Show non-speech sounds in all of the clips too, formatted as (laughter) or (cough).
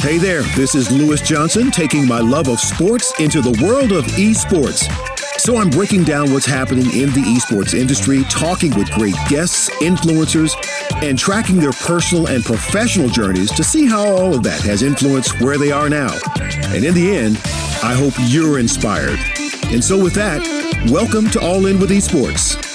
Hey there, this is Lewis Johnson taking my love of sports into the world of esports. So I'm breaking down what's happening in the esports industry, talking with great guests, influencers, and tracking their personal and professional journeys to see how all of that has influenced where they are now. And in the end, I hope you're inspired. And so with that, welcome to All In with Esports.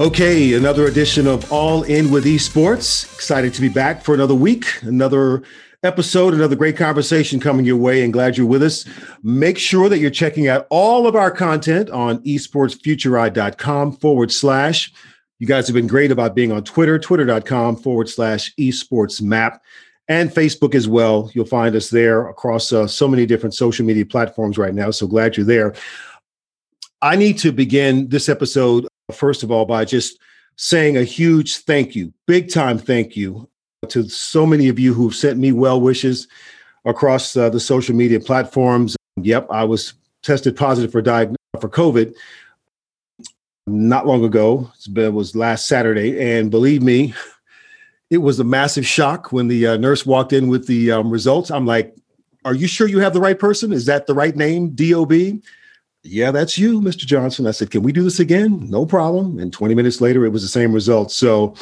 Okay, another edition of All In with Esports. Excited to be back for another week, another episode, another great conversation coming your way, and glad you're with us. Make sure that you're checking out all of our content on esportsfuturei.com forward slash. You guys have been great about being on Twitter, twitter.com forward slash esports map, and Facebook as well. You'll find us there across uh, so many different social media platforms right now. So glad you're there. I need to begin this episode first of all, by just saying a huge thank you, big time thank you to so many of you who've sent me well wishes across uh, the social media platforms. Yep, I was tested positive for for COVID not long ago. It was last Saturday, and believe me, (laughs) it was a massive shock when the uh, nurse walked in with the um, results. I'm like, "Are you sure you have the right person? Is that the right name? DOB?" Yeah, that's you, Mr. Johnson. I said, can we do this again? No problem. And 20 minutes later, it was the same result. So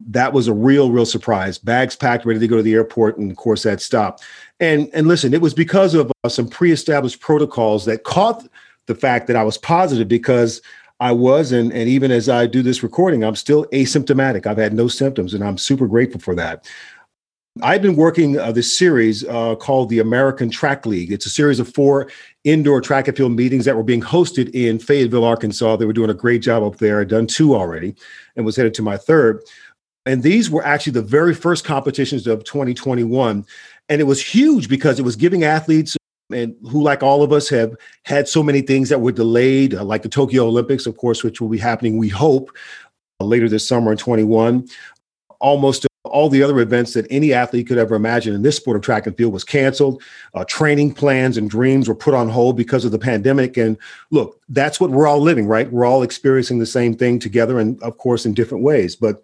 that was a real, real surprise. Bags packed, ready to go to the airport, and of course that stopped. And and listen, it was because of uh, some pre-established protocols that caught the fact that I was positive because I was, and and even as I do this recording, I'm still asymptomatic. I've had no symptoms, and I'm super grateful for that. I've been working uh, this series uh, called the American Track League. It's a series of four indoor track and field meetings that were being hosted in Fayetteville, Arkansas. They were doing a great job up there. I'd done two already and was headed to my third. And these were actually the very first competitions of 2021. And it was huge because it was giving athletes and who, like all of us, have had so many things that were delayed, uh, like the Tokyo Olympics, of course, which will be happening, we hope, uh, later this summer in 21. Almost all the other events that any athlete could ever imagine in this sport of track and field was canceled. Uh, training plans and dreams were put on hold because of the pandemic. And look, that's what we're all living, right? We're all experiencing the same thing together, and of course, in different ways. But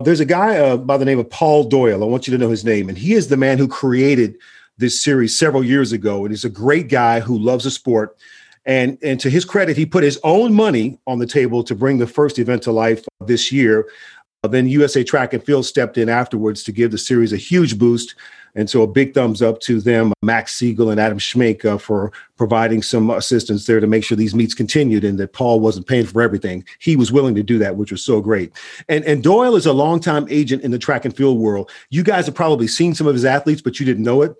there's a guy uh, by the name of Paul Doyle. I want you to know his name, and he is the man who created this series several years ago. And he's a great guy who loves the sport. And, and to his credit, he put his own money on the table to bring the first event to life this year. Then USA Track and Field stepped in afterwards to give the series a huge boost. And so a big thumbs up to them, Max Siegel and Adam Schmenk, uh, for providing some assistance there to make sure these meets continued and that Paul wasn't paying for everything. He was willing to do that, which was so great. And, and Doyle is a longtime agent in the track and field world. You guys have probably seen some of his athletes, but you didn't know it.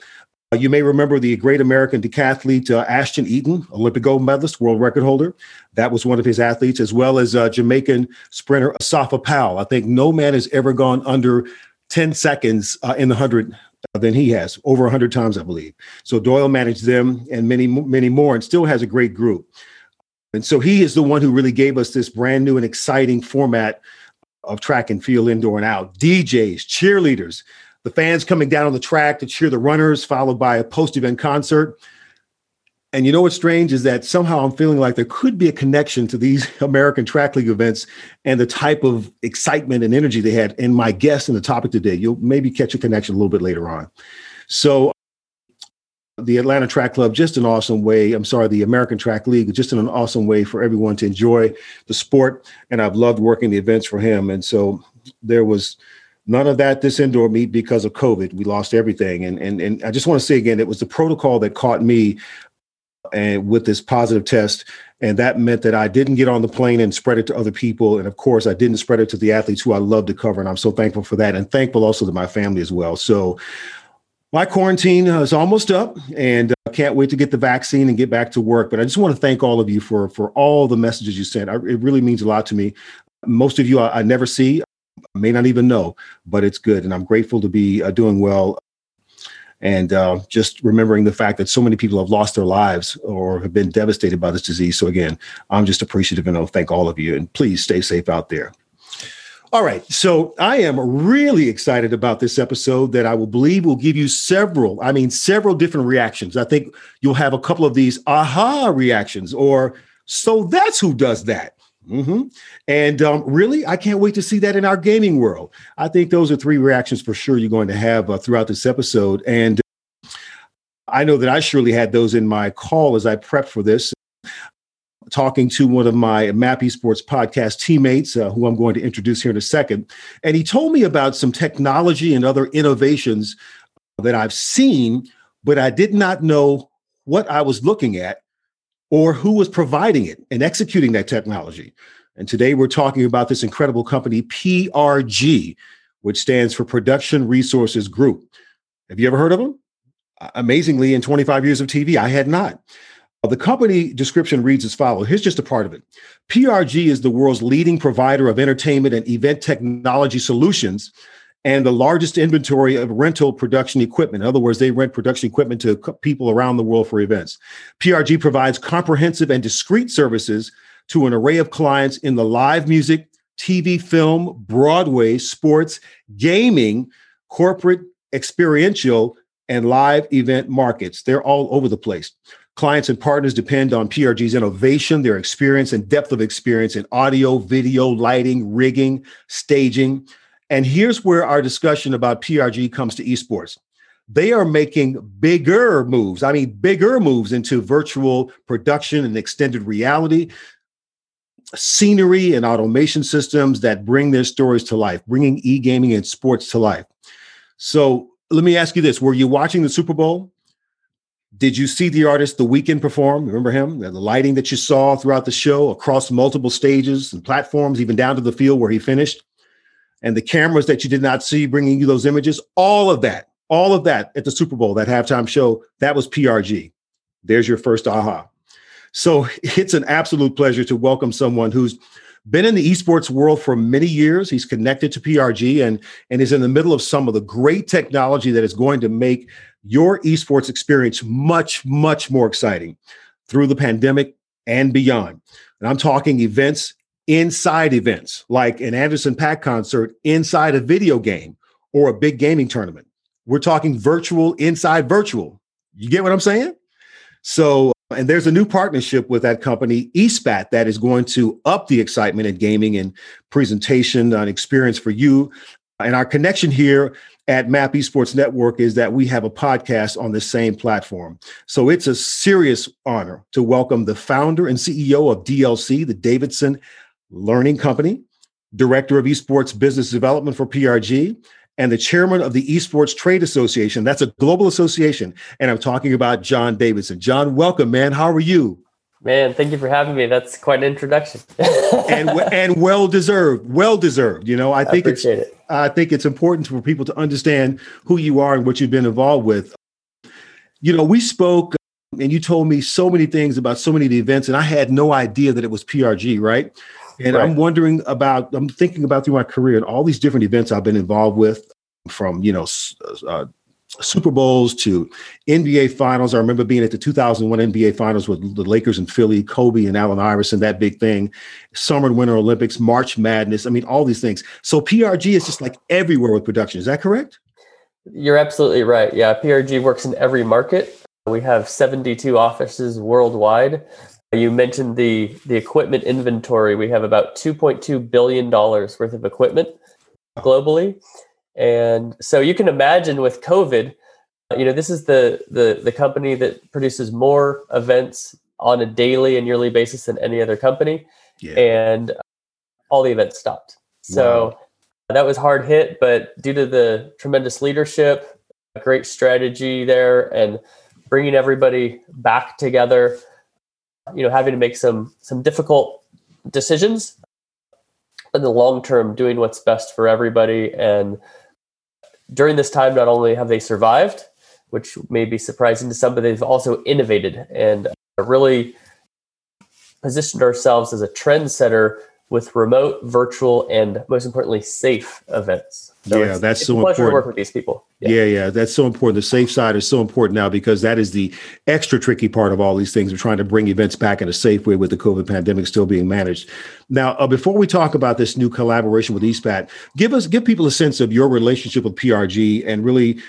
Uh, you may remember the great American decathlete uh, Ashton Eaton, Olympic gold medalist, world record holder. That was one of his athletes, as well as uh, Jamaican sprinter Asafa Powell. I think no man has ever gone under 10 seconds uh, in the 100 uh, than he has, over 100 times, I believe. So Doyle managed them and many, many more, and still has a great group. And so he is the one who really gave us this brand new and exciting format of track and field indoor and out. DJs, cheerleaders, the fans coming down on the track to cheer the runners, followed by a post event concert. And you know what's strange is that somehow I'm feeling like there could be a connection to these (laughs) American Track League events and the type of excitement and energy they had. And my guest and the topic today, you'll maybe catch a connection a little bit later on. So, the Atlanta Track Club, just an awesome way. I'm sorry, the American Track League, just an awesome way for everyone to enjoy the sport. And I've loved working the events for him. And so there was None of that this indoor meet because of COVID. We lost everything. And and and I just want to say again, it was the protocol that caught me and with this positive test. And that meant that I didn't get on the plane and spread it to other people. And of course, I didn't spread it to the athletes who I love to cover. And I'm so thankful for that. And thankful also to my family as well. So my quarantine is almost up and I can't wait to get the vaccine and get back to work. But I just want to thank all of you for, for all the messages you sent. I, it really means a lot to me. Most of you I, I never see may not even know, but it's good. And I'm grateful to be uh, doing well and uh, just remembering the fact that so many people have lost their lives or have been devastated by this disease. So, again, I'm just appreciative and I'll thank all of you. And please stay safe out there. All right. So I am really excited about this episode that I will believe will give you several, I mean, several different reactions. I think you'll have a couple of these aha reactions or so that's who does that. Mm-hmm. And um, really, I can't wait to see that in our gaming world. I think those are three reactions for sure you're going to have uh, throughout this episode. And I know that I surely had those in my call as I prepped for this. Talking to one of my Map Esports podcast teammates, uh, who I'm going to introduce here in a second. And he told me about some technology and other innovations that I've seen, but I did not know what I was looking at or who was providing it and executing that technology. And today we're talking about this incredible company, PRG, which stands for Production Resources Group. Have you ever heard of them? Amazingly, in 25 years of TV, I had not. The company description reads as follows. Here's just a part of it. PRG is the world's leading provider of entertainment and event technology solutions and the largest inventory of rental production equipment. In other words, they rent production equipment to people around the world for events. PRG provides comprehensive and discrete services to an array of clients in the live music, TV, film, Broadway, sports, gaming, corporate, experiential, and live event markets. They're all over the place. Clients and partners depend on PRG's innovation, their experience and depth of experience in audio, video, lighting, rigging, staging, and here's where our discussion about PRG comes to esports. They are making bigger moves. I mean, bigger moves into virtual production and extended reality, scenery and automation systems that bring their stories to life, bringing e gaming and sports to life. So let me ask you this Were you watching the Super Bowl? Did you see the artist The Weeknd perform? Remember him? The lighting that you saw throughout the show across multiple stages and platforms, even down to the field where he finished and the cameras that you did not see bringing you those images, all of that, all of that at the Super Bowl, that halftime show, that was PRG. There's your first aha. So (laughs) it's an absolute pleasure to welcome someone who's been in the esports world for many years. He's connected to PRG and, and is in the middle of some of the great technology that is going to make your esports experience much, much more exciting through the pandemic and beyond. And I'm talking events inside events like an Anderson .Paak concert inside a video game or a big gaming tournament. We're talking virtual inside virtual. You get what I'm saying? So, and there's a new partnership with that company, eSpat, that is going to up the excitement in gaming and presentation and experience for you. And our connection here at Map Esports Network is that we have a podcast on the same platform. So it's a serious honor to welcome the founder and CEO of DLC, the Davidson Learning Company, Director of Esports Business Development for PRG, and the chairman of the Esports Trade Association. That's a global association. And I'm talking about John Davidson. John, welcome, man. How are you? Man, thank you for having me. That's quite an introduction. (laughs) and and well deserved. Well deserved. You know, I think I it's it. I think it's important for people to understand who you are and what you've been involved with. You know, we spoke and you told me so many things about so many of the events, and I had no idea that it was PRG, right? And right. I'm wondering about, I'm thinking about through my career and all these different events I've been involved with from, you know, uh, Super Bowls to NBA finals. I remember being at the 2001 NBA finals with the Lakers and Philly, Kobe and Allen Iverson, that big thing, Summer and Winter Olympics, March Madness. I mean, all these things. So PRG is just like everywhere with production. Is that correct? You're absolutely right. Yeah, PRG works in every market. We have 72 offices worldwide. You mentioned the the equipment inventory. We have about 2.2 billion dollars worth of equipment globally, and so you can imagine with COVID, uh, you know, this is the the the company that produces more events on a daily and yearly basis than any other company, yeah. and all the events stopped. So wow. that was hard hit, but due to the tremendous leadership, great strategy there, and bringing everybody back together you know having to make some some difficult decisions in the long term doing what's best for everybody. And during this time not only have they survived which may be surprising to some but they've also innovated and really positioned ourselves as a trendsetter with remote virtual and most importantly safe events so yeah, it's, that's it's so important. to work with these people. Yeah. yeah. yeah, that's so important. The safe side is so important now because that is the extra tricky part of all these things. We're trying to bring events back in a safe way with the COVID pandemic still being managed. Now, uh, before we talk about this new collaboration with eSpat, give us give people a sense of your relationship with PRG and really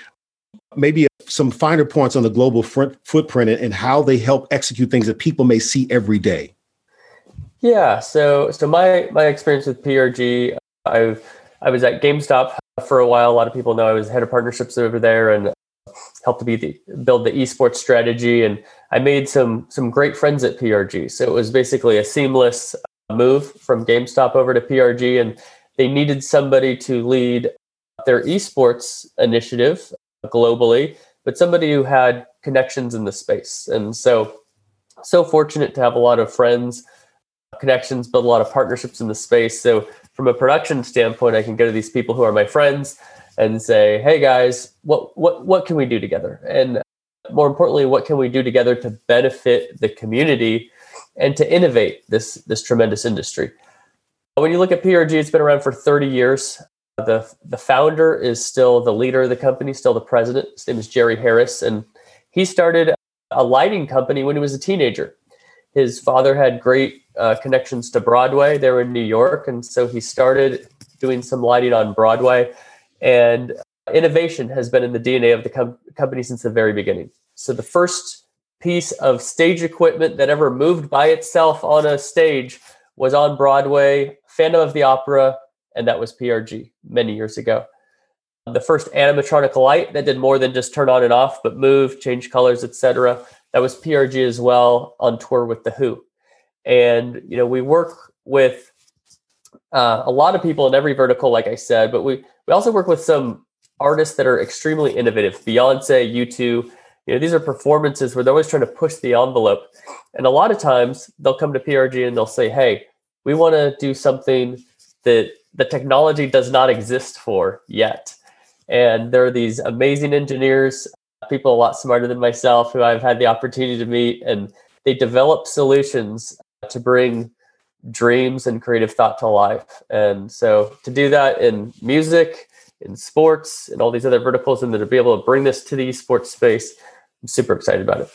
maybe some finer points on the global front, footprint and how they help execute things that people may see every day. Yeah, so so my my experience with PRG, uh, I've I was at GameStop for a while. A lot of people know I was head of partnerships over there and helped to be the, build the esports strategy. And I made some some great friends at PRG. So it was basically a seamless uh, move from GameStop over to PRG, and they needed somebody to lead their esports initiative uh, globally, but somebody who had connections in the space. And so, so fortunate to have a lot of friends, connections, build a lot of partnerships in the space. So, from a production standpoint, I can go to these people who are my friends and say, "Hey guys, what what what can we do together?" And more importantly, what can we do together to benefit the community and to innovate this this tremendous industry? When you look at PRG, it's been around for 30 years. The the founder is still the leader of the company, still the president. His name is Jerry Harris, and he started a lighting company when he was a teenager. His father had great uh, connections to Broadway. They were in New York, and so he started doing some lighting on Broadway. And innovation has been in the DNA of the com- company since the very beginning. So the first piece of stage equipment that ever moved by itself on a stage was on Broadway, Phantom of the Opera, and that was PRG many years ago. The first animatronic light that did more than just turn on and off, but move, change colors, etc. That was PRG as well on tour with the Who. And you know, we work with uh, a lot of people in every vertical, like I said, but we we also work with some artists that are extremely innovative. Beyonce, U2, you know, these are performances where they're always trying to push the envelope. And a lot of times they'll come to PRG and they'll say, "Hey, we want to do something that the technology does not exist for yet." And there are these amazing engineers, people a lot smarter than myself, who I've had the opportunity to meet, and they develop solutions to bring dreams and creative thought to life. And so to do that in music, in sports, and all these other verticals, and to be able to bring this to the esports space, I'm super excited about it.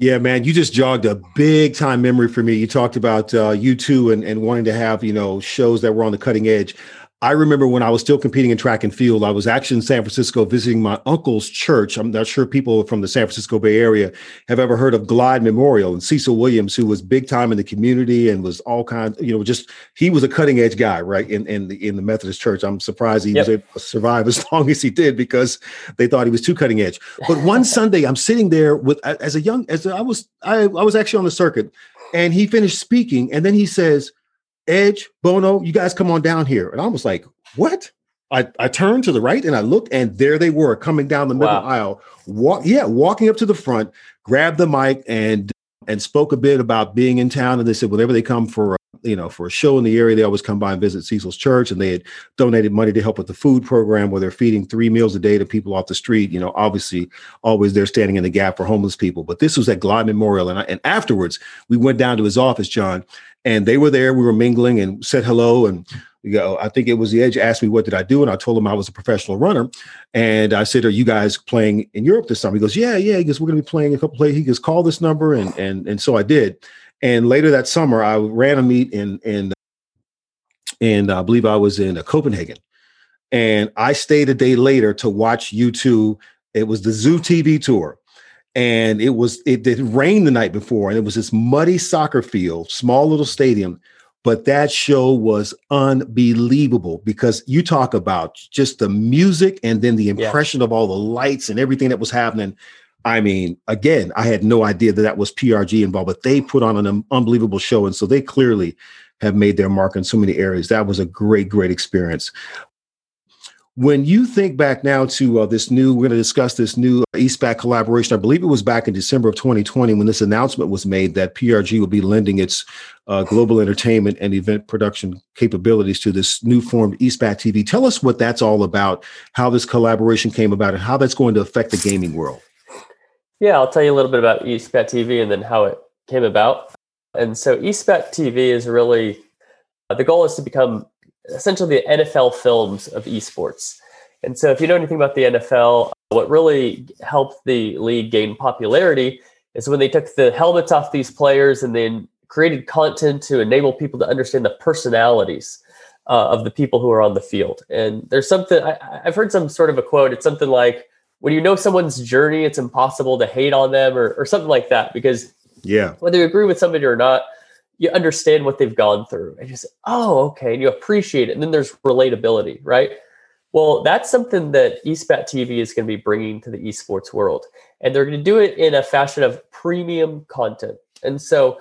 Yeah, man, you just jogged a big time memory for me. You talked about uh, U2 and, and wanting to have, you know, shows that were on the cutting edge. I remember when I was still competing in track and field, I was actually in San Francisco visiting my uncle's church. I'm not sure people from the San Francisco Bay Area have ever heard of Glide Memorial and Cecil Williams, who was big time in the community and was all kinds, you know, just he was a cutting edge guy, right? In in the in the Methodist church. I'm surprised he yep. was able to survive as (laughs) long as he did because they thought he was too cutting edge. But one (laughs) Sunday I'm sitting there with as a young as I was I, I was actually on the circuit and he finished speaking and then he says Edge, Bono, you guys come on down here. And I was like, what? I, I turned to the right and I looked, and there they were coming down the middle wow. aisle. Walk, yeah, walking up to the front, grabbed the mic and and spoke a bit about being in town. And they said whenever they come for you know for a show in the area, they always come by and visit Cecil's church. And they had donated money to help with the food program, where they're feeding three meals a day to people off the street. You know, obviously always they're standing in the gap for homeless people. But this was at Glide Memorial, and I, and afterwards we went down to his office, John, and they were there. We were mingling and said hello. And we go, I think it was the Edge asked me what did I do, and I told him I was a professional runner. And I said, "Are you guys playing in Europe this summer?" He goes, "Yeah, yeah." He goes, "We're going to be playing a couple plays." He goes, "Call this number," and and and so I did. And later that summer, I ran a meet in in and I believe I was in uh, Copenhagen. And I stayed a day later to watch U2. It was the Zoo TV tour and it was it did rain the night before and it was this muddy soccer field small little stadium but that show was unbelievable because you talk about just the music and then the impression yeah. of all the lights and everything that was happening i mean again i had no idea that that was prg involved but they put on an unbelievable show and so they clearly have made their mark in so many areas that was a great great experience when you think back now to uh, this new, we're going to discuss this new eSpat collaboration. I believe it was back in December of 2020 when this announcement was made that PRG will be lending its uh, global entertainment and event production capabilities to this new formed eSpat TV. Tell us what that's all about, how this collaboration came about, and how that's going to affect the gaming world. Yeah, I'll tell you a little bit about eSpat TV and then how it came about. And so eSpat TV is really uh, the goal is to become essentially the NFL films of esports. And so, if you know anything about the NFL, what really helped the league gain popularity is when they took the helmets off these players and then created content to enable people to understand the personalities uh, of the people who are on the field. And there's something I, have heard some sort of a quote. It's something like, "When you know someone's journey, it's impossible to hate on them," or, or something like that. Because yeah, whether you agree with somebody or not, you understand what they've gone through and you say, oh, okay, and you appreciate it. And then there's relatability, right? Well, that's something that eSpat TV is going to be bringing to the esports world. And they're going to do it in a fashion of premium content. And so,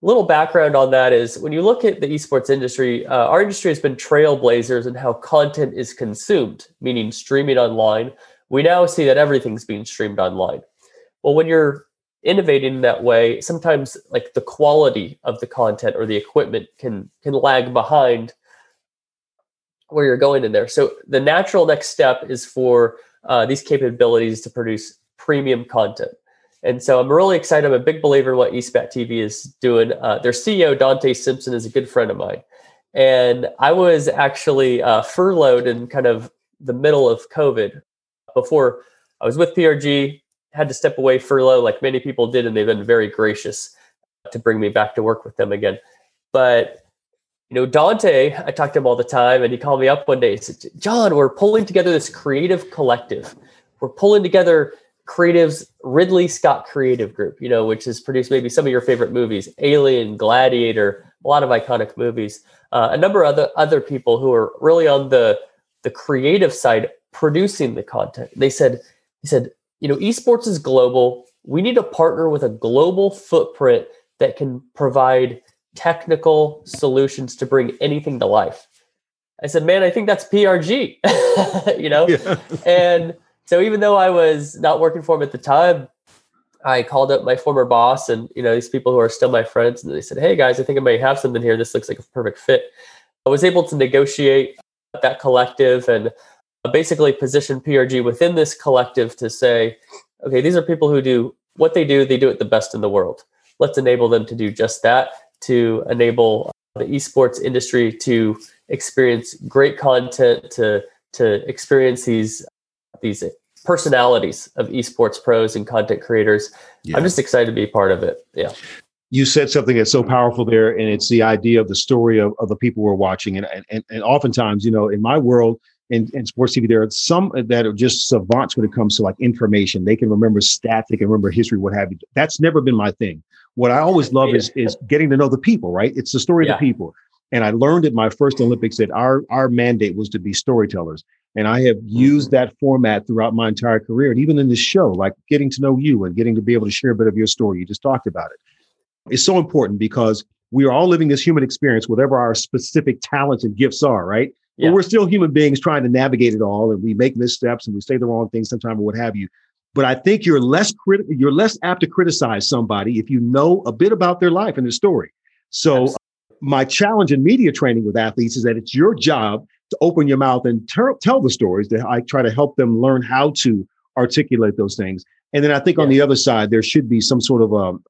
little background on that is when you look at the esports industry, uh, our industry has been trailblazers in how content is consumed, meaning streaming online. We now see that everything's being streamed online. Well, when you're innovating that way, sometimes like the quality of the content or the equipment can can lag behind where you're going in there. So the natural next step is for uh, these capabilities to produce premium content. And so I'm really excited. I'm a big believer in what eSpat TV is doing. Uh, their CEO, Dante Simpson, is a good friend of mine. And I was actually uh, furloughed in kind of the middle of COVID before I was with PRG, had to step away furlough like many people did, and they've been very gracious to bring me back to work with them again. But you know, Dante, I talked to him all the time, and he called me up one day. He said, John, we're pulling together this creative collective. We're pulling together creatives, Ridley Scott Creative Group, you know, which has produced maybe some of your favorite movies, Alien, Gladiator, a lot of iconic movies. Uh, a number of other other people who are really on the the creative side producing the content. They said, he said, you know, esports is global. We need to partner with a global footprint that can provide technical solutions to bring anything to life. I said, man, I think that's PRG, (laughs) you know? Yeah. and so even though I was not working for him at the time, I called up my former boss and, you know, these people who are still my friends. And they said, hey guys, I think I might have something here. This looks like a perfect fit. I was able to negotiate that collective and basically position PRG within this collective to say, okay, these are people who do what they do, they do it the best in the world. Let's enable them to do just that to enable the esports industry to experience great content, to to experience these these personalities of esports pros and content creators. Yeah. I'm just excited to be part of it. Yeah. You said something that's so powerful there, and it's the idea of the story of, of the people we're watching. And, and and oftentimes, you know, in my world, in, in sports TV, there are some that are just savants when it comes to like information. They can remember stats, they can remember history, what have you. That's never been my thing. What I always love yeah. is is getting to know the people, right? It's the story yeah. of the people. And I learned at my first Olympics that our our mandate was to be storytellers. And I have used mm-hmm. that format throughout my entire career. And even in this show, like getting to know you and getting to be able to share a bit of your story. You just talked about it. It's so important because we are all living this human experience, whatever our specific talents and gifts are, right? Yeah. But we're still human beings trying to navigate it all, and we make missteps and we say the wrong things sometimes or what have you. But I think you're less crit- you're less apt to criticize somebody if you know a bit about their life and their story. So uh, my challenge in media training with athletes is that it's your job to open your mouth and ter- tell the stories. That I try to help them learn how to articulate those things. And then I think yeah. on the other side there should be some sort of a um,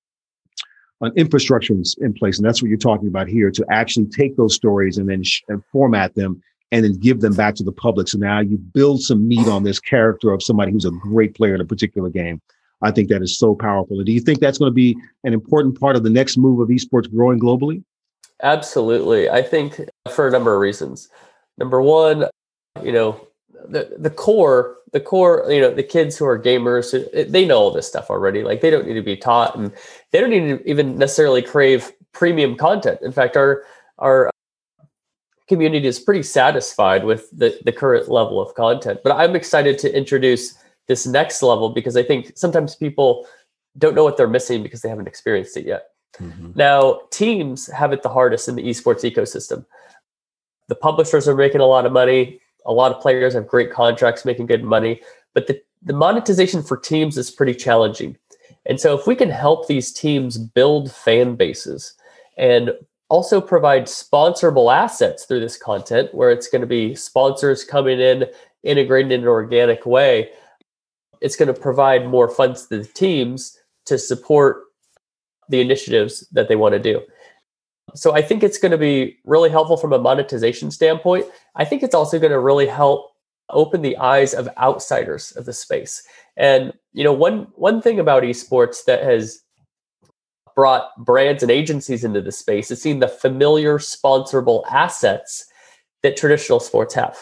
an infrastructure in, in place, and that's what you're talking about here to actually take those stories and then sh- and format them and then give them back to the public. So now you build some meat on this character of somebody who's a great player in a particular game. I think that is so powerful. And do you think that's going to be an important part of the next move of esports growing globally? Absolutely. I think for a number of reasons. Number one, you know, the, the core, the core, you know, the kids who are gamers, they know all this stuff already. Like they don't need to be taught and they don't need to even necessarily crave premium content. In fact, our, our community is pretty satisfied with the, the current level of content. But I'm excited to introduce this next level because I think sometimes people don't know what they're missing because they haven't experienced it yet. Mm-hmm. Now, teams have it the hardest in the esports ecosystem. The publishers are making a lot of money. A lot of players have great contracts, making good money. But the, the monetization for teams is pretty challenging. And so, if we can help these teams build fan bases and also provide sponsorable assets through this content where it's going to be sponsors coming in integrated in an organic way. It's going to provide more funds to the teams to support the initiatives that they want to do. So i think it's going to be really helpful from a monetization standpoint. I think it's also going to really help open the eyes of outsiders of the space. And you know one one thing about esports that has brought brands and agencies into the space is seeing the familiar sponsorable assets that traditional sports have.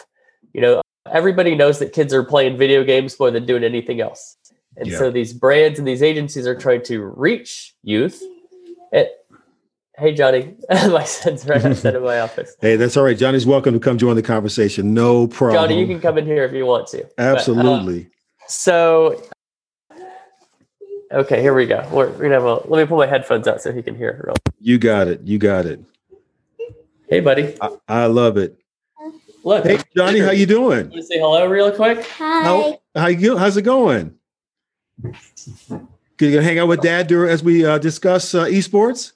You know, everybody knows that kids are playing video games more than doing anything else. And yeah. so these brands and these agencies are trying to reach youth. And, Hey, Johnny. (laughs) my son's right outside of my office. (laughs) Hey, that's all right. Johnny's welcome to come join the conversation. No problem. Johnny, you can come in here if you want to. Absolutely. But, uh, so, okay, here we go. We're, we're gonna have a, let me pull my headphones out so he can hear. You got it. You got it. Hey, buddy. I, I love it. Look. Hey, Johnny, how you doing? Want to say hello real quick? Hi. How, how you? How's it going? Can you hang out with Dad during as we uh, discuss uh, esports?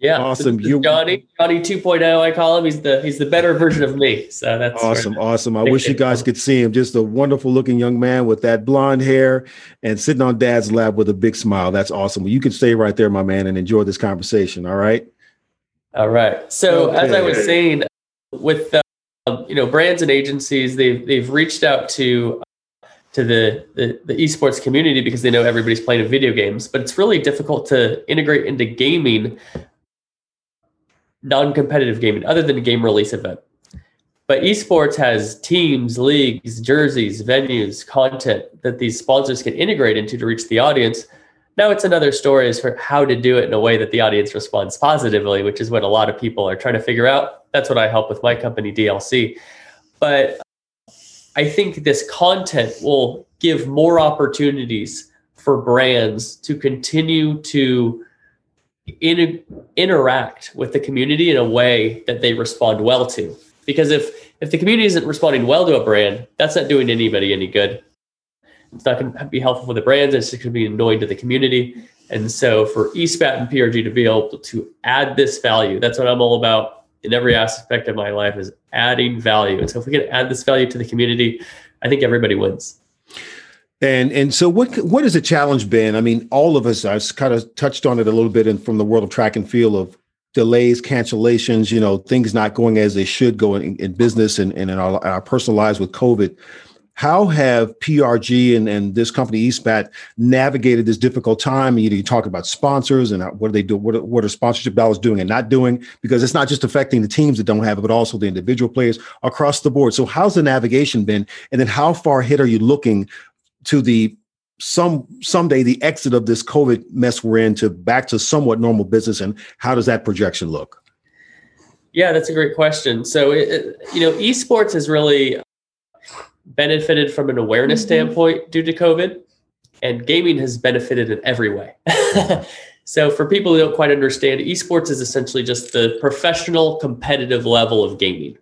Yeah, awesome. You Johnny, Johnny 2.0, I call him. He's the he's the better version of me. So that's awesome, awesome. I wish you guys could see him. Just a wonderful looking young man with that blonde hair and sitting on Dad's lap with a big smile. That's awesome. Well, you can stay right there, my man, and enjoy this conversation. All right. All right. So okay. as I was saying, with uh, you know brands and agencies, they've they've reached out to to the, the, the esports community because they know everybody's playing video games but it's really difficult to integrate into gaming non-competitive gaming other than a game release event. But esports has teams leagues jerseys venues content that these sponsors can integrate into to reach the audience. Now it's another story as for how to do it in a way that the audience responds positively which is what a lot of people are trying to figure out. That's what i help with my company dlc but I think this content will give more opportunities for brands to continue to in, interact with the community in a way that they respond well to. Because if if the community isn't responding well to a brand, that's not doing anybody any good. It's not going to be helpful for the brands. It's going to be annoying to the community. And so for eSpat and PRG to be able to add this value, that's what I'm all about in every aspect of my life is adding value. And so if we can add this value to the community, I think everybody wins. And and so what what has the challenge been? I mean, all of us I've kind of touched on it a little bit in, from the world of track and field of delays, cancellations, you know, things not going as they should go in, in business and, and in our, our personal lives with COVID. How have PRG and, and this company eSpat navigated this difficult time? You, you talk about sponsors and what do they do? What are, what are sponsorship dollars doing and not doing? Because it's not just affecting the teams that don't have it, but also the individual players across the board. So how's the navigation been? And then how far ahead are you looking to the some someday the exit of this COVID mess we're in to back to somewhat normal business? And how does that projection look? Yeah, that's a great question. So, it, you know, esports has really benefited from an awareness mm-hmm. standpoint due to COVID, and gaming has benefited in every way. (laughs) so, for people who don't quite understand, esports is essentially just the professional competitive level of gaming.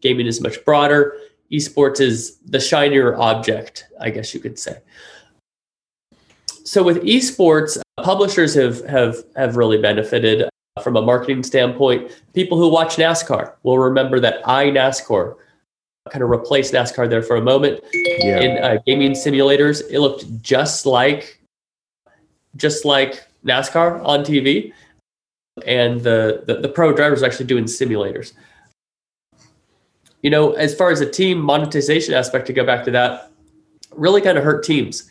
Gaming is much broader. Esports is the shinier object, I guess you could say. So, with esports, publishers have have have really benefited from a marketing standpoint. People who watch NASCAR will remember that iNASCAR kind of replaced NASCAR there for a moment. Yeah. In uh, gaming simulators, it looked just like just like NASCAR on TV, and the, the the pro drivers actually doing simulators. You know, as far as a team monetization aspect, to go back to that, really kind of hurt teams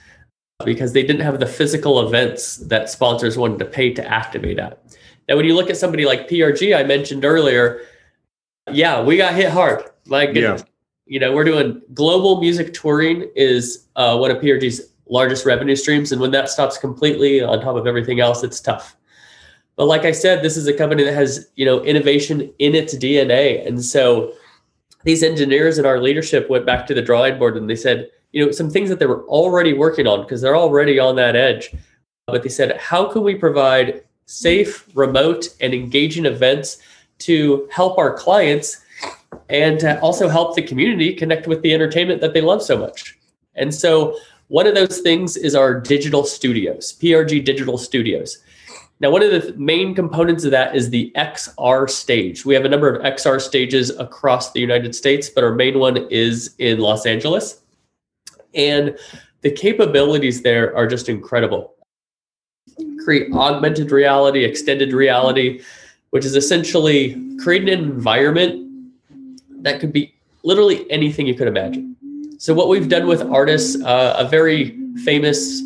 because they didn't have the physical events that sponsors wanted to pay to activate at. Now, when you look at somebody like PRG, I mentioned earlier, yeah, we got hit hard. My goodness. Yeah you know, we're doing global music touring is uh, one of PRG's largest revenue streams. And when that stops completely on top of everything else, it's tough. But like I said, this is a company that has, you know, innovation in its DNA. And so these engineers and our leadership went back to the drawing board and they said, you know, some things that they were already working on because they're already on that edge. But they said, how can we provide safe, remote, and engaging events to help our clients and to also help the community connect with the entertainment that they love so much. And so one of those things is our digital studios, PRG Digital Studios. Now, one of the main components of that is the XR stage. We have a number of XR stages across the United States, but our main one is in Los Angeles. And the capabilities there are just incredible. Create augmented reality, extended reality, which is essentially creating an environment that could be literally anything you could imagine. So, what we've done with artists, uh, a very famous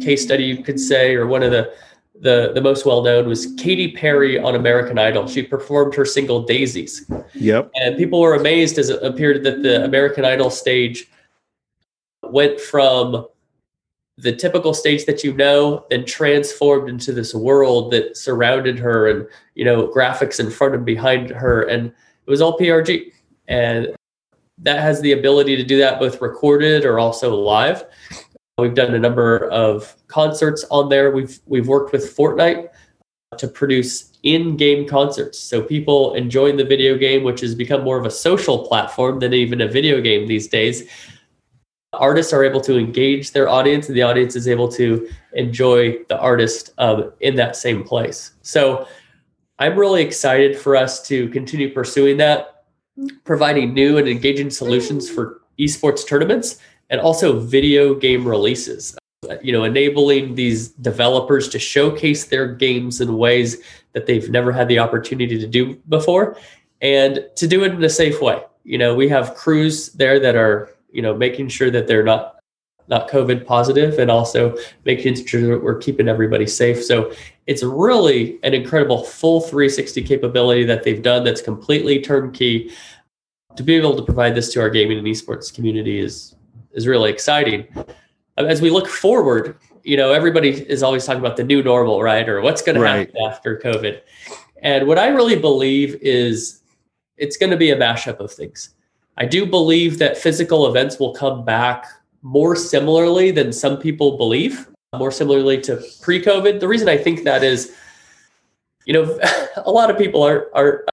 case study, you could say, or one of the the, the most well known was Katy Perry on American Idol. She performed her single Daisies. Yep. And people were amazed as it appeared that the American Idol stage went from the typical stage that you know, and transformed into this world that surrounded her and, you know, graphics in front and behind her. And it was all PRG. And that has the ability to do that both recorded or also live. We've done a number of concerts on there. We've we've worked with Fortnite to produce in-game concerts. So people enjoying the video game, which has become more of a social platform than even a video game these days. Artists are able to engage their audience, and the audience is able to enjoy the artist um, in that same place. So I'm really excited for us to continue pursuing that, providing new and engaging solutions for esports tournaments and also video game releases you know enabling these developers to showcase their games in ways that they've never had the opportunity to do before and to do it in a safe way. You know we have crews there that are you know making sure that they're not not covid positive and also making sure that we're keeping everybody safe. So it's really an incredible full 360 capability that they've done that's completely turnkey. To be able to provide this to our gaming and esports community is is really exciting uh, as we look forward, you know, everybody is always talking about the new normal, right? Or what's going right. to happen after COVID. And what I really believe is it's going to be a mashup of things. I do believe that physical events will come back more similarly than some people believe, more similarly to pre COVID. The reason I think that is, you know, (laughs) a lot of people are, are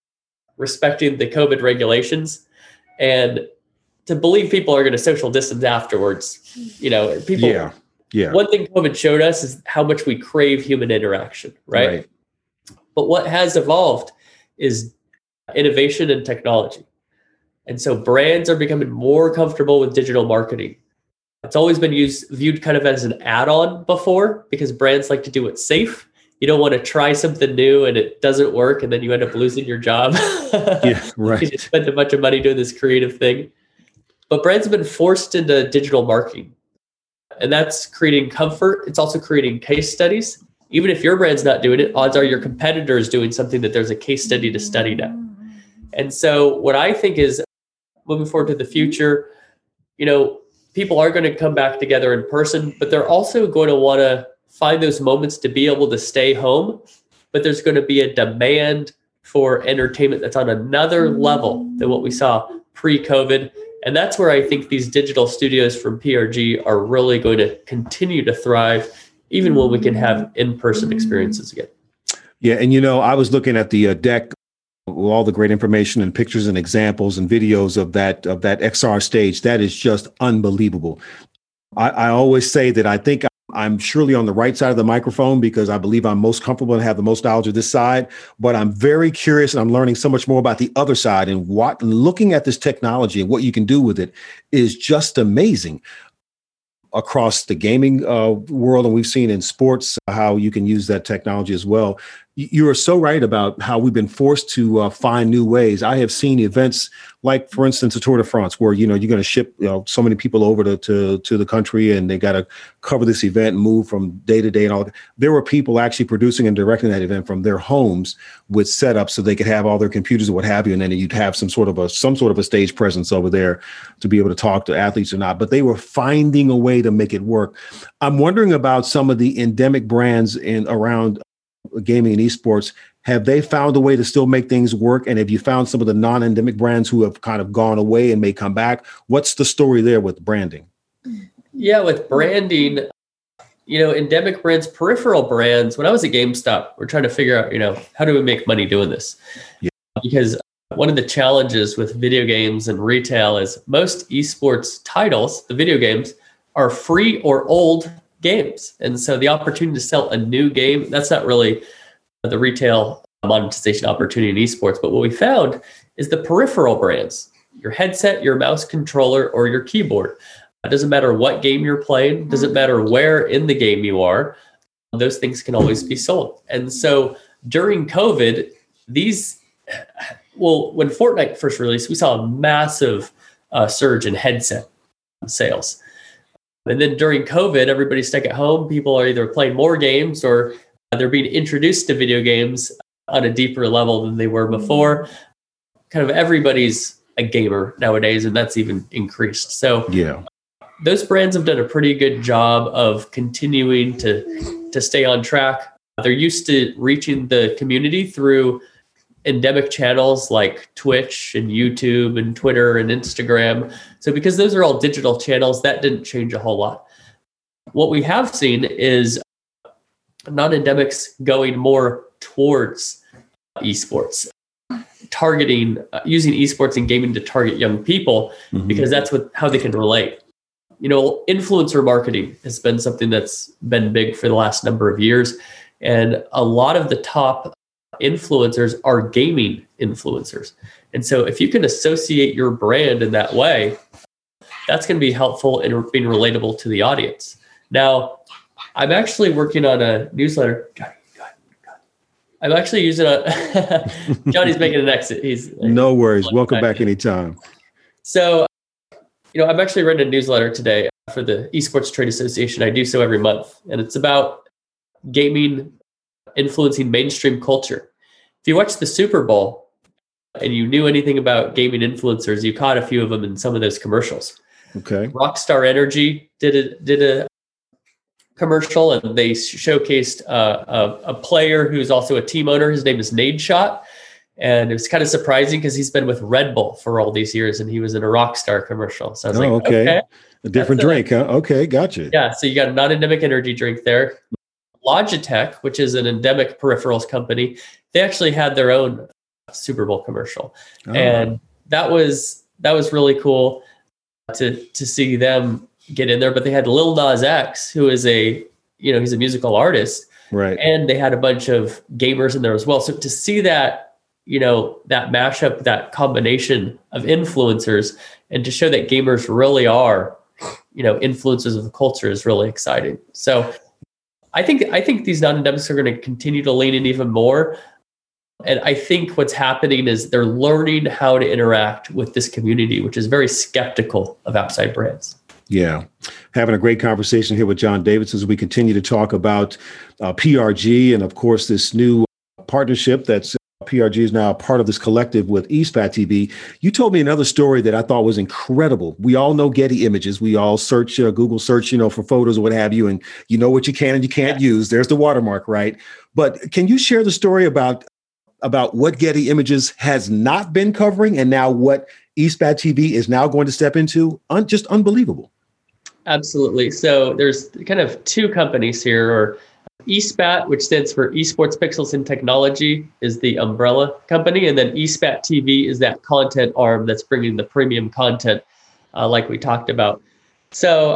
respecting the COVID regulations. And to believe people are going to social distance afterwards. You know, people. Yeah. Yeah. One thing COVID showed us is how much we crave human interaction, right? right. But what has evolved is innovation and technology. And so brands are becoming more comfortable with digital marketing. It's always been used viewed kind of as an add-on before because brands like to do it safe. You don't want to try something new and it doesn't work and then you end up losing your job. (laughs) yeah, right. you spend a bunch of money doing this creative thing. But brands have been forced into digital marketing. And that's creating comfort. It's also creating case studies. Even if your brand's not doing it, odds are your competitor is doing something that there's a case study to study now. And so, what I think is moving forward to the future, you know, people are going to come back together in person, but they're also going to want to find those moments to be able to stay home. But there's going to be a demand for entertainment that's on another level than what we saw pre COVID. And that's where I think these digital studios from PRG are really going to continue to thrive, even when we can have in person experiences again. Yeah. And, you know, I was looking at the uh, deck all the great information and pictures and examples and videos of that of that XR stage. That is just unbelievable. I, I always say that I think I'm surely on the right side of the microphone because I believe I'm most comfortable and have the most knowledge of this side. But I'm very curious and I'm learning so much more about the other side. And what looking at this technology and what you can do with it is just amazing across the gaming uh, world. And we've seen in sports how you can use that technology as well you are so right about how we've been forced to uh, find new ways. I have seen events like, for instance, the Tour de France, where you know you're going to ship you know so many people over to to, to the country, and they got to cover this event and move from day to day and all. There were people actually producing and directing that event from their homes with setups so they could have all their computers and what have you, and then you'd have some sort of a some sort of a stage presence over there to be able to talk to athletes or not. But they were finding a way to make it work. I'm wondering about some of the endemic brands in around uh, gaming and esports have they found a way to still make things work and have you found some of the non-endemic brands who have kind of gone away and may come back what's the story there with branding yeah with branding you know endemic brands peripheral brands when i was at gamestop we're trying to figure out you know how do we make money doing this yeah. because one of the challenges with video games and retail is most esports titles the video games are free or old games. And so the opportunity to sell a new game, that's not really the retail monetization opportunity in esports. But what we found is the peripheral brands, your headset, your mouse controller, or your keyboard. It doesn't matter what game you're playing, doesn't matter where in the game you are, those things can always be sold. And so during COVID, these, well, when Fortnite first released, we saw a massive uh, surge in headset sales. And then during COVID, everybody's stuck at home. People are either playing more games or they're being introduced to video games on a deeper level than they were before. Mm-hmm. Kind of everybody's a gamer nowadays, and that's even increased. So yeah, those brands have done a pretty good job of continuing to to stay on track. They're used to reaching the community through endemic channels like Twitch and YouTube and Twitter and Instagram. So because those are all digital channels, that didn't change a whole lot. What we have seen is non-endemics going more towards esports. Targeting uh, using esports and gaming to target young people mm-hmm. because that's what how they can relate. You know influencer marketing has been something that's been big for the last number of years and a lot of the top influencers are gaming influencers. And so if you can associate your brand in that way that's going to be helpful in being relatable to the audience. Now i'm actually working on a newsletter Johnny, Johnny, I'm actually using a (laughs) Johnny's making an exit. He's no worries. Welcome back anytime. So, you know, I'm actually writing a newsletter today for the Esports Trade Association. I do so every month, and it's about gaming influencing mainstream culture. If you watch the Super Bowl and you knew anything about gaming influencers, you caught a few of them in some of those commercials. Okay. Rockstar Energy did a did a commercial, and they showcased uh, a, a, player who's also a team owner. His name is Nadeshot. And it was kind of surprising because he's been with Red Bull for all these years and he was in a Rockstar commercial. So I was oh, like, okay. okay. A different drink, huh? Okay, gotcha. Yeah. So you got a non endemic energy drink there. Logitech, which is an endemic peripherals company, they actually had their own Super Bowl commercial. Oh. And that was that was really cool to to see them get in there, but they had Lil Nas X, who is a you know he's a musical artist, right? And they had a bunch of gamers in there as well. So to see that you know that mashup, that combination of influencers, and to show that gamers really are you know influencers of the culture is really exciting. So I think I think these non-endemics are going to continue to lean in even more. And I think what's happening is they're learning how to interact with this community, which is very skeptical of outside brands. Yeah. Having a great conversation here with John Davidson as we continue to talk about uh, PRG and, of course, this new partnership that's uh, PRG is now part of this collective with eSpat TV. You told me another story that I thought was incredible. We all know Getty Images. We all search uh, Google search, you know, for photos or what have you, and you know what you can and you can't yeah. use. There's the watermark, right? But can you share the story about about what Getty Images has not been covering and now what eSpat TV is now going to step into? Un- just unbelievable. Absolutely. So there's kind of two companies here, or eSpat, which stands for Esports Pixels and Technology, is the umbrella company, and then eSpat TV is that content arm that's bringing the premium content, uh, like we talked about. So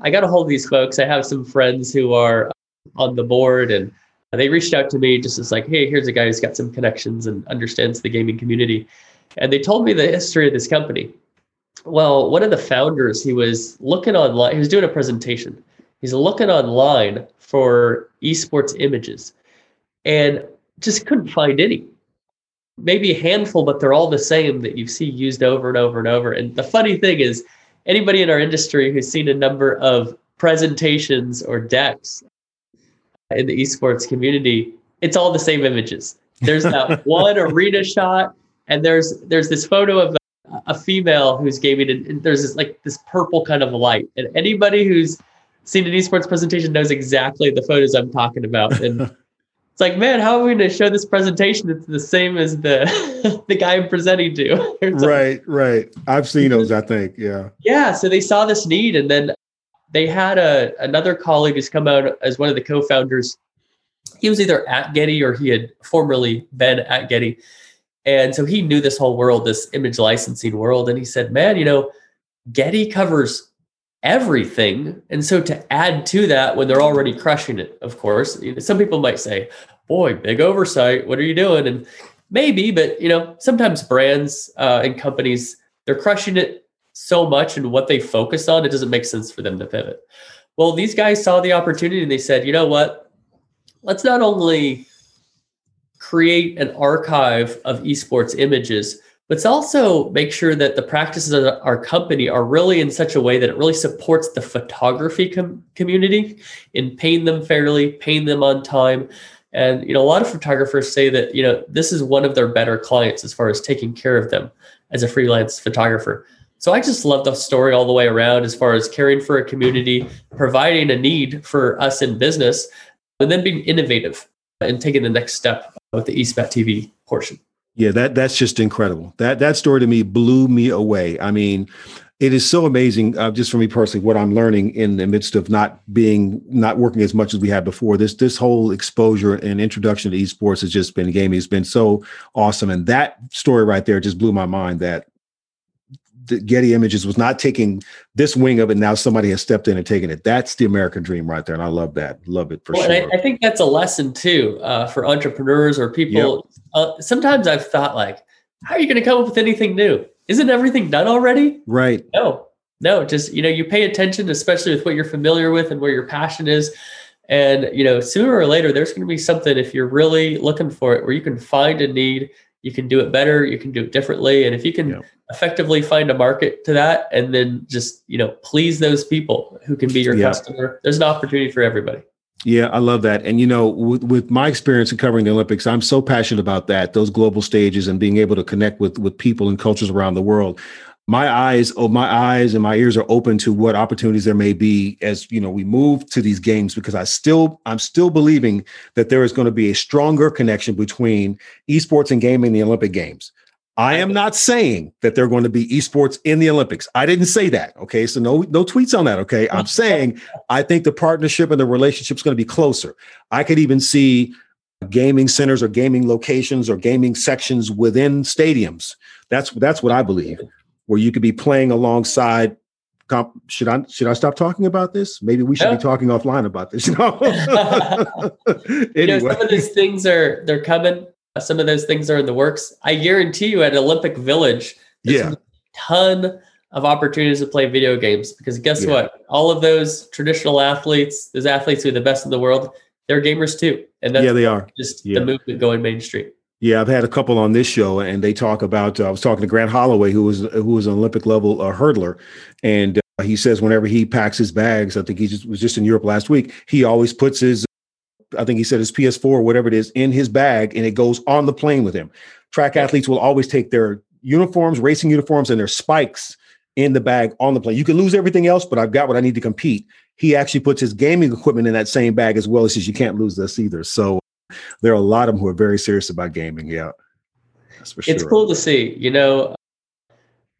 I got a hold of these folks. I have some friends who are on the board, and they reached out to me just as like, hey, here's a guy who's got some connections and understands the gaming community, and they told me the history of this company well, one of the founders, he was looking online, he was doing a presentation. He's looking online for esports images and just couldn't find any. Maybe a handful, but they're all the same that you see used over and over and over. And the funny thing is, anybody in our industry who's seen a number of presentations or decks in the esports community, it's all the same images. There's that (laughs) one arena shot, and there's there's this photo of a female who's gaming and there's this like this purple kind of light. And anybody who's seen an esports presentation knows exactly the photos i'm talking about. And (laughs) it's like man how are we going to show this presentation it's the same as the (laughs) the guy i'm presenting to? (laughs) Right right. I've seen those i think yeah. Yeah so they saw this need and then they had a another colleague who's come out as one of the co-founders. He was either at getty or he had formerly been at getty and so he knew this whole world, this image licensing world. And he said, man, you know, Getty covers everything. And so to add to that when they're already crushing it, of course, some people might say, boy, big oversight. What are you doing? And maybe, but you know, sometimes brands uh, and companies, they're crushing it so much and what they focus on, it doesn't make sense for them to pivot. Well, these guys saw the opportunity and they said, you know what? Let's not only create an archive of esports images, but also make sure that the practices of our company are really in such a way that it really supports the photography com- community in paying them fairly, paying them on time. And you know, a lot of photographers say that you know this is one of their better clients as far as taking care of them as a freelance photographer. So I just love the story all the way around as far as caring for a community, providing a need for us in business, and then being innovative and taking the next step with the eSpat TV portion. Yeah, that that's just incredible. That that story to me blew me away. I mean, it is so amazing, uh, just for me personally, what I'm learning in the midst of not being not working as much as we had before. This this whole exposure and introduction to esports has just been gaming has been so awesome, and that story right there just blew my mind. That the Getty Images was not taking this wing of it. Now somebody has stepped in and taken it. That's the American dream right there, and I love that. Love it for well, sure. I, I, think that's a lesson too uh, for entrepreneurs or people. Yep. Uh, sometimes I've thought like, how are you going to come up with anything new? Isn't everything done already? Right. No, no. Just you know, you pay attention, especially with what you're familiar with and where your passion is. And you know, sooner or later, there's going to be something if you're really looking for it, where you can find a need you can do it better you can do it differently and if you can yeah. effectively find a market to that and then just you know please those people who can be your yeah. customer there's an opportunity for everybody yeah, I love that. And you know, with, with my experience in covering the Olympics, I'm so passionate about that, those global stages and being able to connect with with people and cultures around the world my eyes oh my eyes and my ears are open to what opportunities there may be as you know we move to these games because i still i'm still believing that there is going to be a stronger connection between esports and gaming in the olympic games. I am not saying that they're going to be esports in the olympics. I didn't say that okay? So no no tweets on that okay? I'm saying i think the partnership and the relationship is going to be closer. I could even see gaming centers or gaming locations or gaming sections within stadiums. That's that's what i believe where you could be playing alongside comp- should I should I stop talking about this? Maybe we should be talking offline about this. You know, anyway. (laughs) (laughs) you know, some of these things are they're coming. Uh, some of those things are in the works. I guarantee you, at Olympic Village, yeah, a ton of opportunities to play video games. Because guess yeah. what? All of those traditional athletes, those athletes who are the best in the world, they're gamers too. And that's yeah, they are. Just yeah. the movement going mainstream. Yeah, I've had a couple on this show, and they talk about. Uh, I was talking to Grant Holloway, who was who was an Olympic level uh, hurdler, and uh, he says whenever he packs his bags, I think he just was just in Europe last week. He always puts his, I think he said his PS4 or whatever it is in his bag, and it goes on the plane with him. Track athletes will always take their uniforms, racing uniforms, and their spikes in the bag on the plane. You can lose everything else, but I've got what I need to compete. He actually puts his gaming equipment in that same bag as well. He says you can't lose this either. So there are a lot of them who are very serious about gaming. Yeah, that's for sure. It's cool to see. You know,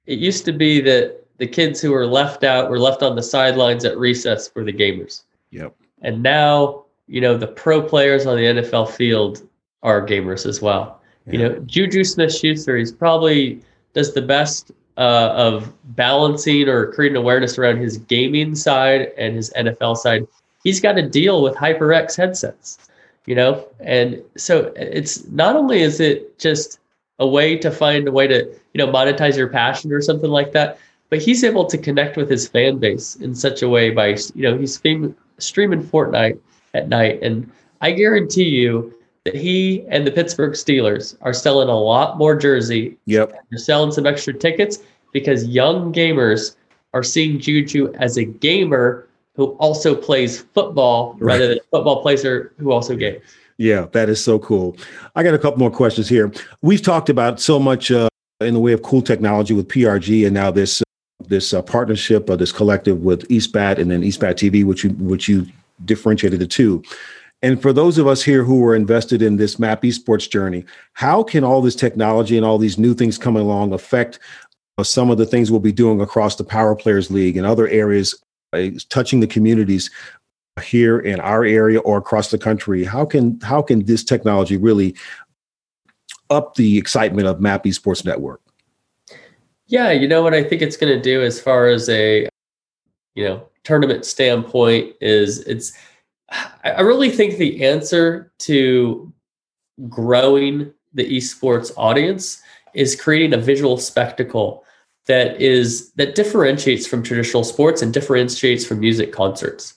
it used to be that the kids who were left out were left on the sidelines at recess for the gamers. Yep. And now, you know, the pro players on the NFL field are gamers as well. Yeah. You know, Juju Smith Schuster, he's probably does the best uh, of balancing or creating awareness around his gaming side and his NFL side. He's got to deal with HyperX headsets you know and so uh, it's not only is it just a way to find a way to you know monetize your passion or something like that but he's able to connect with his fan base in such a way by you know he's streaming Fortnite at night and I guarantee you that he and the Pittsburgh Steelers are selling a lot more jersey. Yep. They're selling some extra tickets because young gamers are seeing Juju as a gamer who also plays football right. rather than a football player who also games. Yeah, that is so cool. I got a couple more questions here. We've talked about so much uh, in the way of cool technology with PRG, and now this uh, this uh, partnership, uh, this collective with eSpat, and then eSpat TV, which you which you differentiated the two. And for those of us here who are invested in this MAP esports journey, how can all this technology and all these new things coming along affect uh, some of the things we'll be doing across the Power Players League and other areas touching the communities here in our area or across the country how can how can this technology really up the excitement of map esports network? Yeah you know what i think it's going to do as far as a you know tournament standpoint is it's i really think the answer to growing the esports audience is creating a visual spectacle that is that differentiates from traditional sports and differentiates from music concerts.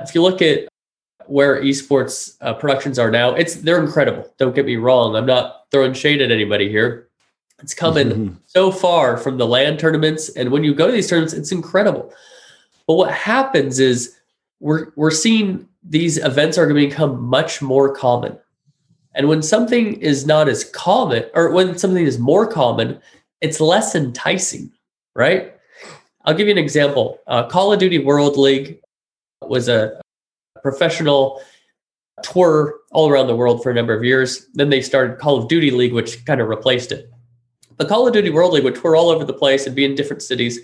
If you look at where esports uh, productions are now, it's they're incredible. Don't get me wrong. I'm not throwing shade at anybody here. It's coming mm-hmm. so far from the LAN tournaments, and when you go to these tournaments, it's incredible. But what happens is we're we're seeing these events are going to become much more common. And when something is not as common, or when something is more common, it's less enticing right? I'll give you an example. Uh, Call of Duty World League was a professional tour all around the world for a number of years. Then they started Call of Duty League, which kind of replaced it. The Call of Duty World League would tour all over the place and be in different cities.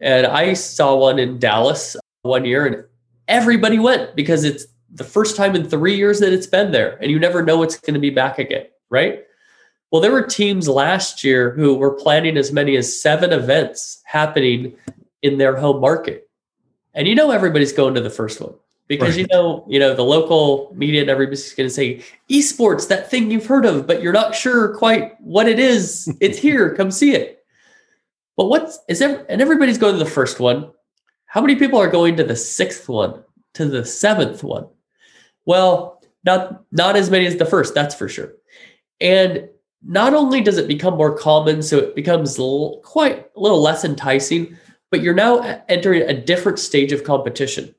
And I saw one in Dallas one year, and everybody went because it's the first time in three years that it's been there, and you never know it's going to be back again, right? Well, there were teams last year who were planning as many as seven events happening in their home market. And you know everybody's going to the first one because right. you know, you know, the local media and everybody's going to say esports, that thing you've heard of, but you're not sure quite what it is. It's (laughs) here, come see it. But what's is there and everybody's going to the first one. How many people are going to the sixth one, to the seventh one? Well, not not as many as the first, that's for sure. And not only does it become more common, so it becomes little, quite a little less enticing, but you're now entering a different stage of competition.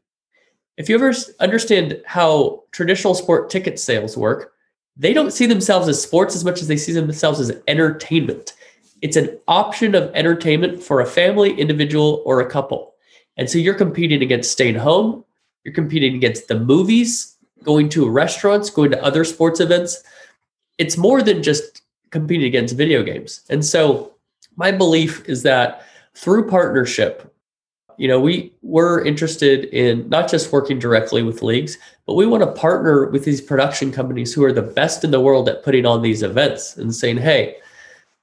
If you ever understand how traditional sport ticket sales work, they don't see themselves as sports as much as they see themselves as entertainment. It's an option of entertainment for a family, individual, or a couple. And so you're competing against staying home, you're competing against the movies, going to restaurants, going to other sports events. It's more than just competing against video games. And so my belief is that through partnership, you know, we we're interested in not just working directly with leagues, but we want to partner with these production companies who are the best in the world at putting on these events and saying, "Hey,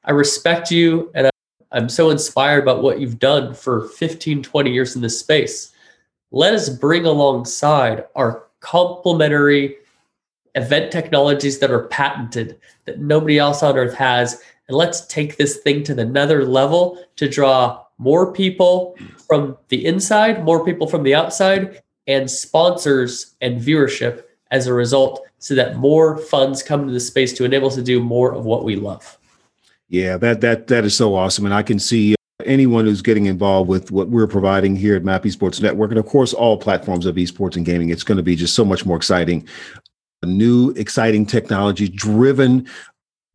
I respect you and I'm so inspired about what you've done for 15, 20 years in this space. Let us bring alongside our complementary event technologies that are patented that nobody else on earth has. And let's take this thing to the another level to draw more people from the inside more people from the outside and sponsors and viewership as a result so that more funds come to the space to enable us to do more of what we love. Yeah that that that is so awesome. And i can see uh, anyone who's getting involved with what we're providing here at map esports network and of course all platforms of esports and gaming. It's going to be just so much more exciting new exciting technology driven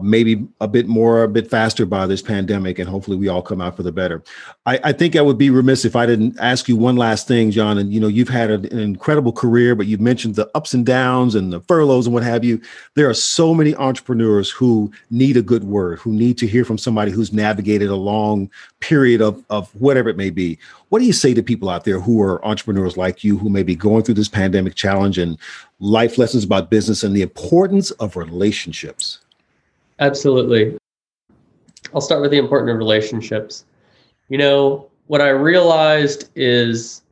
maybe a bit more, a bit faster by this pandemic, and hopefully we all come out for the better. I, I, think I would be remiss if I didn't ask you one last thing, John. And you know, you've had an, incredible career, but you've mentioned the ups and downs and the furloughs and what have you. There are so many entrepreneurs who need a good word, who need to hear from somebody who's navigated a long period of, of whatever it may be. What do you say to people out there who are entrepreneurs like you, who may be going through this pandemic challenge and life lessons about business and the importance of relationships? Absolutely. I'll start with the importance of relationships. You know, what I realized is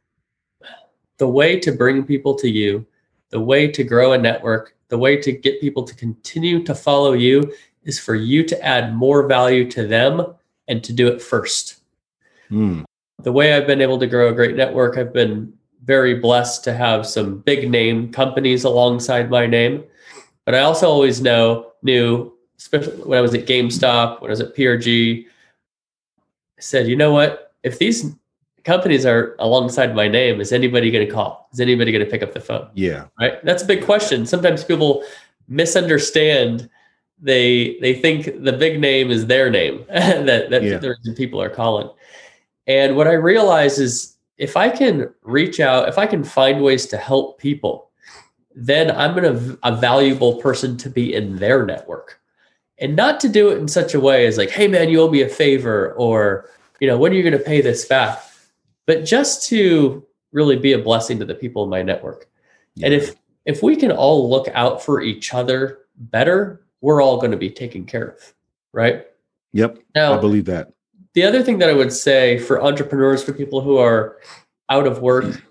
the way to bring people to you, the way to grow a network, the way to get people to continue to follow you is for you to add more value to them and to do it first. Mm. The way I've been able to grow a great network, I've been very blessed to have some big name companies alongside my name. But I also always know knew especially when I was at GameStop, when I was at PRG, I said, you know what? If these companies are alongside my name, is anybody going to call? Is anybody going to pick up the phone? Yeah. Right. That's a big question. Sometimes people misunderstand. They they think the big name is their name (laughs) that that yeah. The reason people are calling. And what I realize is if I can reach out, if I can find ways to help people, then I'm an, a valuable person to be in their network and not to do it in such a way as like, hey man, you owe me a favor, or you know, when are you going to pay this back? But just to really be a blessing to the people in my network. Yeah. And if if we can all look out for each other better, we're all going to be taken care of, right? Yep. Now, I believe that. The other thing that I would say for entrepreneurs, for people who are out of work,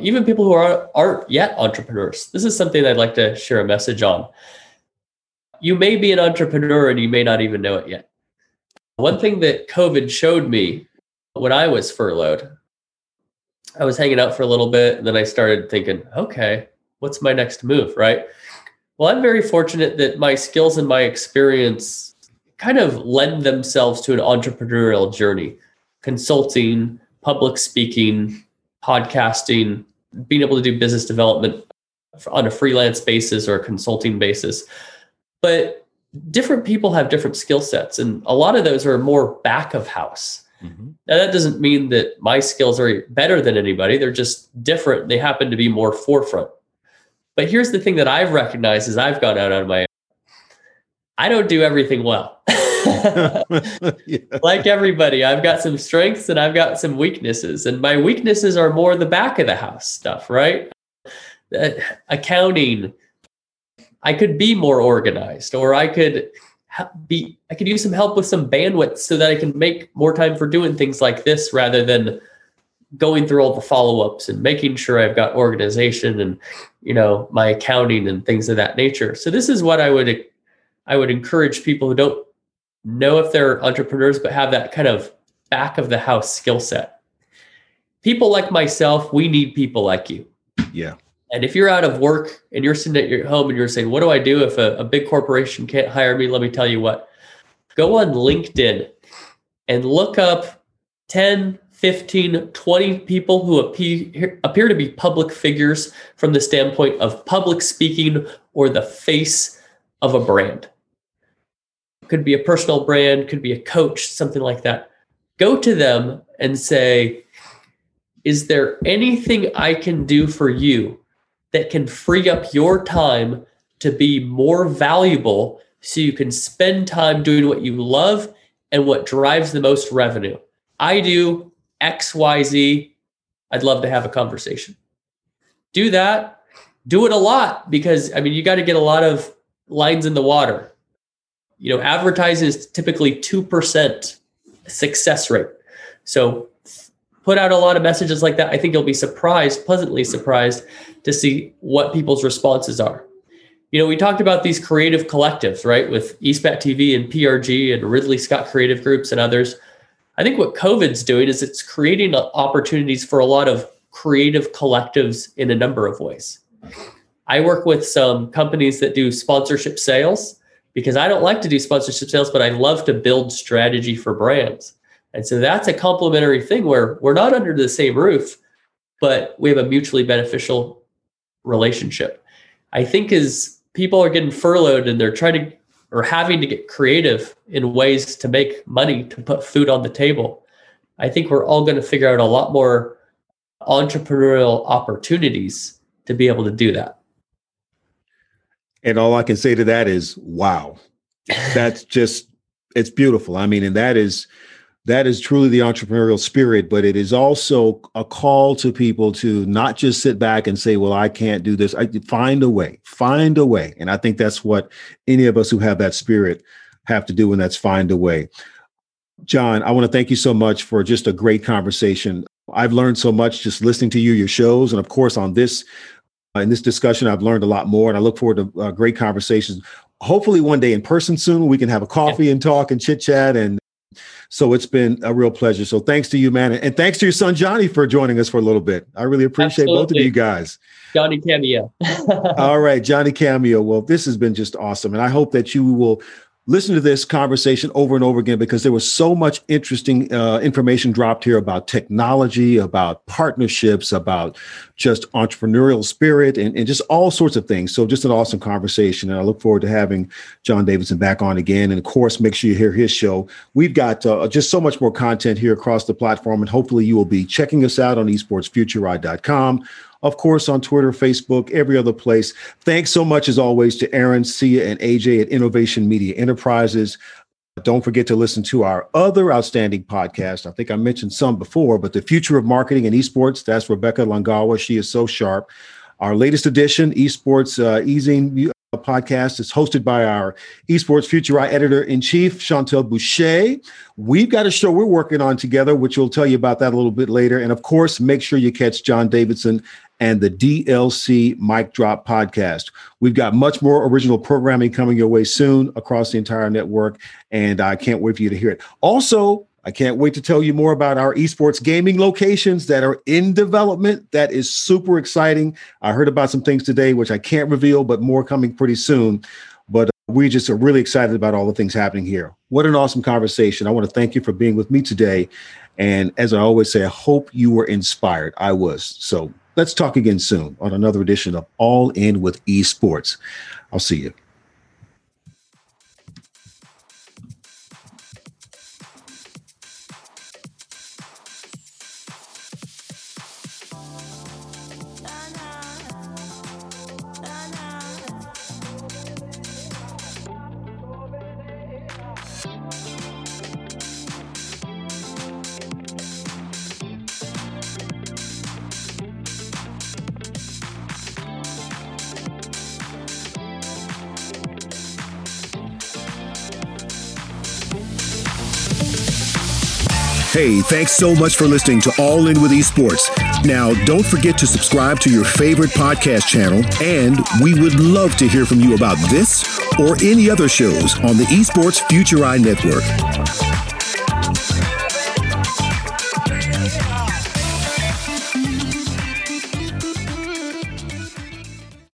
even people who are, aren't yet entrepreneurs, this is something I'd like to share a message on you may be an entrepreneur and you may not even know it yet. One thing that COVID showed me when I was furloughed, I was hanging out for a little bit and then I started thinking, okay, what's my next move, right? Well, I'm very fortunate that my skills and my experience kind of lend themselves to an entrepreneurial journey consulting, public speaking, podcasting, being able to do business development on a freelance basis or a consulting basis. But different people have different skill sets, and a lot of those are more back of house. Mm-hmm. Now, that doesn't mean that my skills are better than anybody. They're just different. They happen to be more forefront. But here's the thing that I've recognized as I've gone out on my own I don't do everything well. yeah. (laughs) Like everybody, I've got some strengths and I've got some weaknesses. And my weaknesses are more the back of the house stuff, right? Uh, accounting. I could be more organized or I could be I could use some help with some bandwidth so that I can make more time for doing things like this rather than going through all the follow-ups and making sure I've got organization and you know my accounting and things of that nature. So this is what I would I would encourage people who don't know if they're entrepreneurs but have that kind of back of the house skill set. People like myself, we need people like you. Yeah. And if you're out of work and you're sitting at your home and you're saying, What do I do if a, a big corporation can't hire me? Let me tell you what. Go on LinkedIn and look up 10, 15, 20 people who appear, appear to be public figures from the standpoint of public speaking or the face of a brand. Could be a personal brand, could be a coach, something like that. Go to them and say, Is there anything I can do for you that can free up your time to be more valuable so you can spend time doing what you love and what drives the most revenue. I do XYZ. I'd love to have a conversation. Do that. Do it a lot because, I mean, you got to get a lot of lines in the water. You know, advertising is typically 2% success rate. So put out a lot of messages like that. I think you'll be surprised, pleasantly surprised, to see what people's responses are. You know, we talked about these creative collectives, right, with eSpat TV and PRG and Ridley Scott Creative Groups and others. I think what COVID's doing is it's creating opportunities for a lot of creative collectives in a number of ways. I work with some companies that do sponsorship sales because I don't like to do sponsorship sales, but I love to build strategy for brands. And so that's a complementary thing where we're not under the same roof, but we have a mutually beneficial relationship. I think as people are getting furloughed and they're trying to or having to get creative in ways to make money to put food on the table, I think we're all going to figure out a lot more entrepreneurial opportunities to be able to do that. And all I can say to that is, wow, that's just, it's beautiful. I mean, and that is, that is truly the entrepreneurial spirit, but it is also a call to people to not just sit back and say, well, I can't do this. I find a way, find a way. And I think that's what any of us who have that spirit have to do, and that's find a way. John, I want to thank you so much for just a great conversation. I've learned so much just listening to you, your shows, and of course on this uh, in this discussion, I've learned a lot more, and I look forward to uh, great conversations. Hopefully, one day in person soon, we can have a coffee yeah. and talk and chit chat and so it's been a real pleasure. So thanks to you, man. And thanks to your son, Johnny, for joining us for a little bit. I really appreciate Absolutely. both of you guys. Johnny Cameo. (laughs) All right, Johnny Cameo. Well, this has been just awesome. And I hope that you will listen to this conversation over and over again because there was so much interesting uh, information dropped here about technology, about partnerships, about just entrepreneurial spirit, and, and just all sorts of things. So, just an awesome conversation. And I look forward to having John Davidson back on again. And of course, make sure you hear his show. We've got uh, just so much more content here across the platform, and hopefully, you will be checking us out on esportsfutureride.com of course, on Twitter, Facebook, every other place. Thanks so much, as always, to Aaron, Sia, and AJ at Innovation Media Enterprises. Don't forget to listen to our other outstanding podcast. I think I mentioned some before, but the future of marketing and esports. That's Rebecca Langawa. She is so sharp. Our latest edition, Esports uh, Easing uh, podcast, is hosted by our Esports Future Eye editor in chief, Chantel Boucher. We've got a show we're working on together, which we'll tell you about that a little bit later. And of course, make sure you catch John Davidson and the DLC Mic Drop podcast. We've got much more original programming coming your way soon across the entire network, and I can't wait for you to hear it. Also, I can't wait to tell you more about our esports gaming locations that are in development. That is super exciting. I heard about some things today, which I can't reveal, but more coming pretty soon. But uh, we just are really excited about all the things happening here. What an awesome conversation. I want to thank you for being with me today. And as I always say, I hope you were inspired. I was. So Let's talk again soon on another edition of All In with Esports. I'll see you. Hey, thanks so much for listening to All In with Esports. Now, don't forget to subscribe to your favorite podcast channel, and we would love to hear from you about this or any other shows on the Esports Future Eye Network.